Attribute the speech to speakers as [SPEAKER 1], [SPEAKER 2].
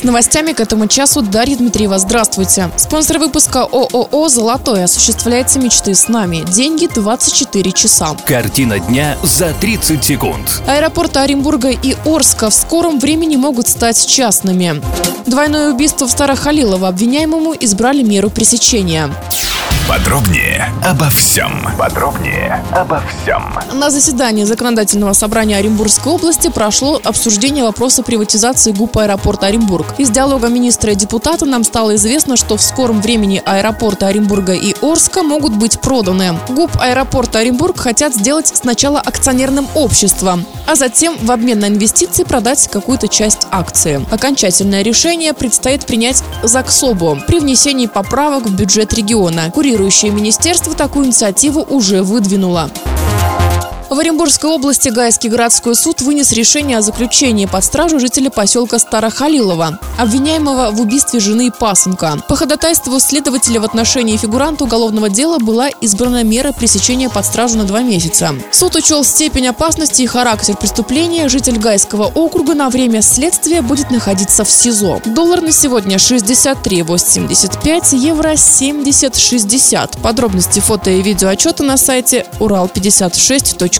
[SPEAKER 1] С новостями к этому часу Дарья Дмитриева. Здравствуйте. Спонсор выпуска ООО «Золотой» осуществляется мечты с нами. Деньги 24 часа.
[SPEAKER 2] Картина дня за 30 секунд.
[SPEAKER 1] Аэропорты Оренбурга и Орска в скором времени могут стать частными. Двойное убийство в Старохалилово обвиняемому избрали меру пресечения.
[SPEAKER 3] Подробнее обо всем. Подробнее обо всем.
[SPEAKER 1] На заседании Законодательного собрания Оренбургской области прошло обсуждение вопроса приватизации ГУП аэропорта Оренбург. Из диалога министра и депутата нам стало известно, что в скором времени аэропорты Оренбурга и Орска могут быть проданы. ГУП аэропорта Оренбург хотят сделать сначала акционерным обществом, а затем в обмен на инвестиции продать какую-то часть акции. Окончательное решение предстоит принять ЗАГСОБу при внесении поправок в бюджет региона. Курирующее министерство такую инициативу уже выдвинуло. В Оренбургской области Гайский городской суд вынес решение о заключении под стражу жителя поселка Старохалилова, обвиняемого в убийстве жены и пасынка. По ходатайству следователя в отношении фигуранта уголовного дела была избрана мера пресечения под стражу на два месяца. Суд учел степень опасности и характер преступления. Житель Гайского округа на время следствия будет находиться в СИЗО. Доллар на сегодня 63,85, евро 70,60. Подробности фото и видео отчета на сайте урал56.ру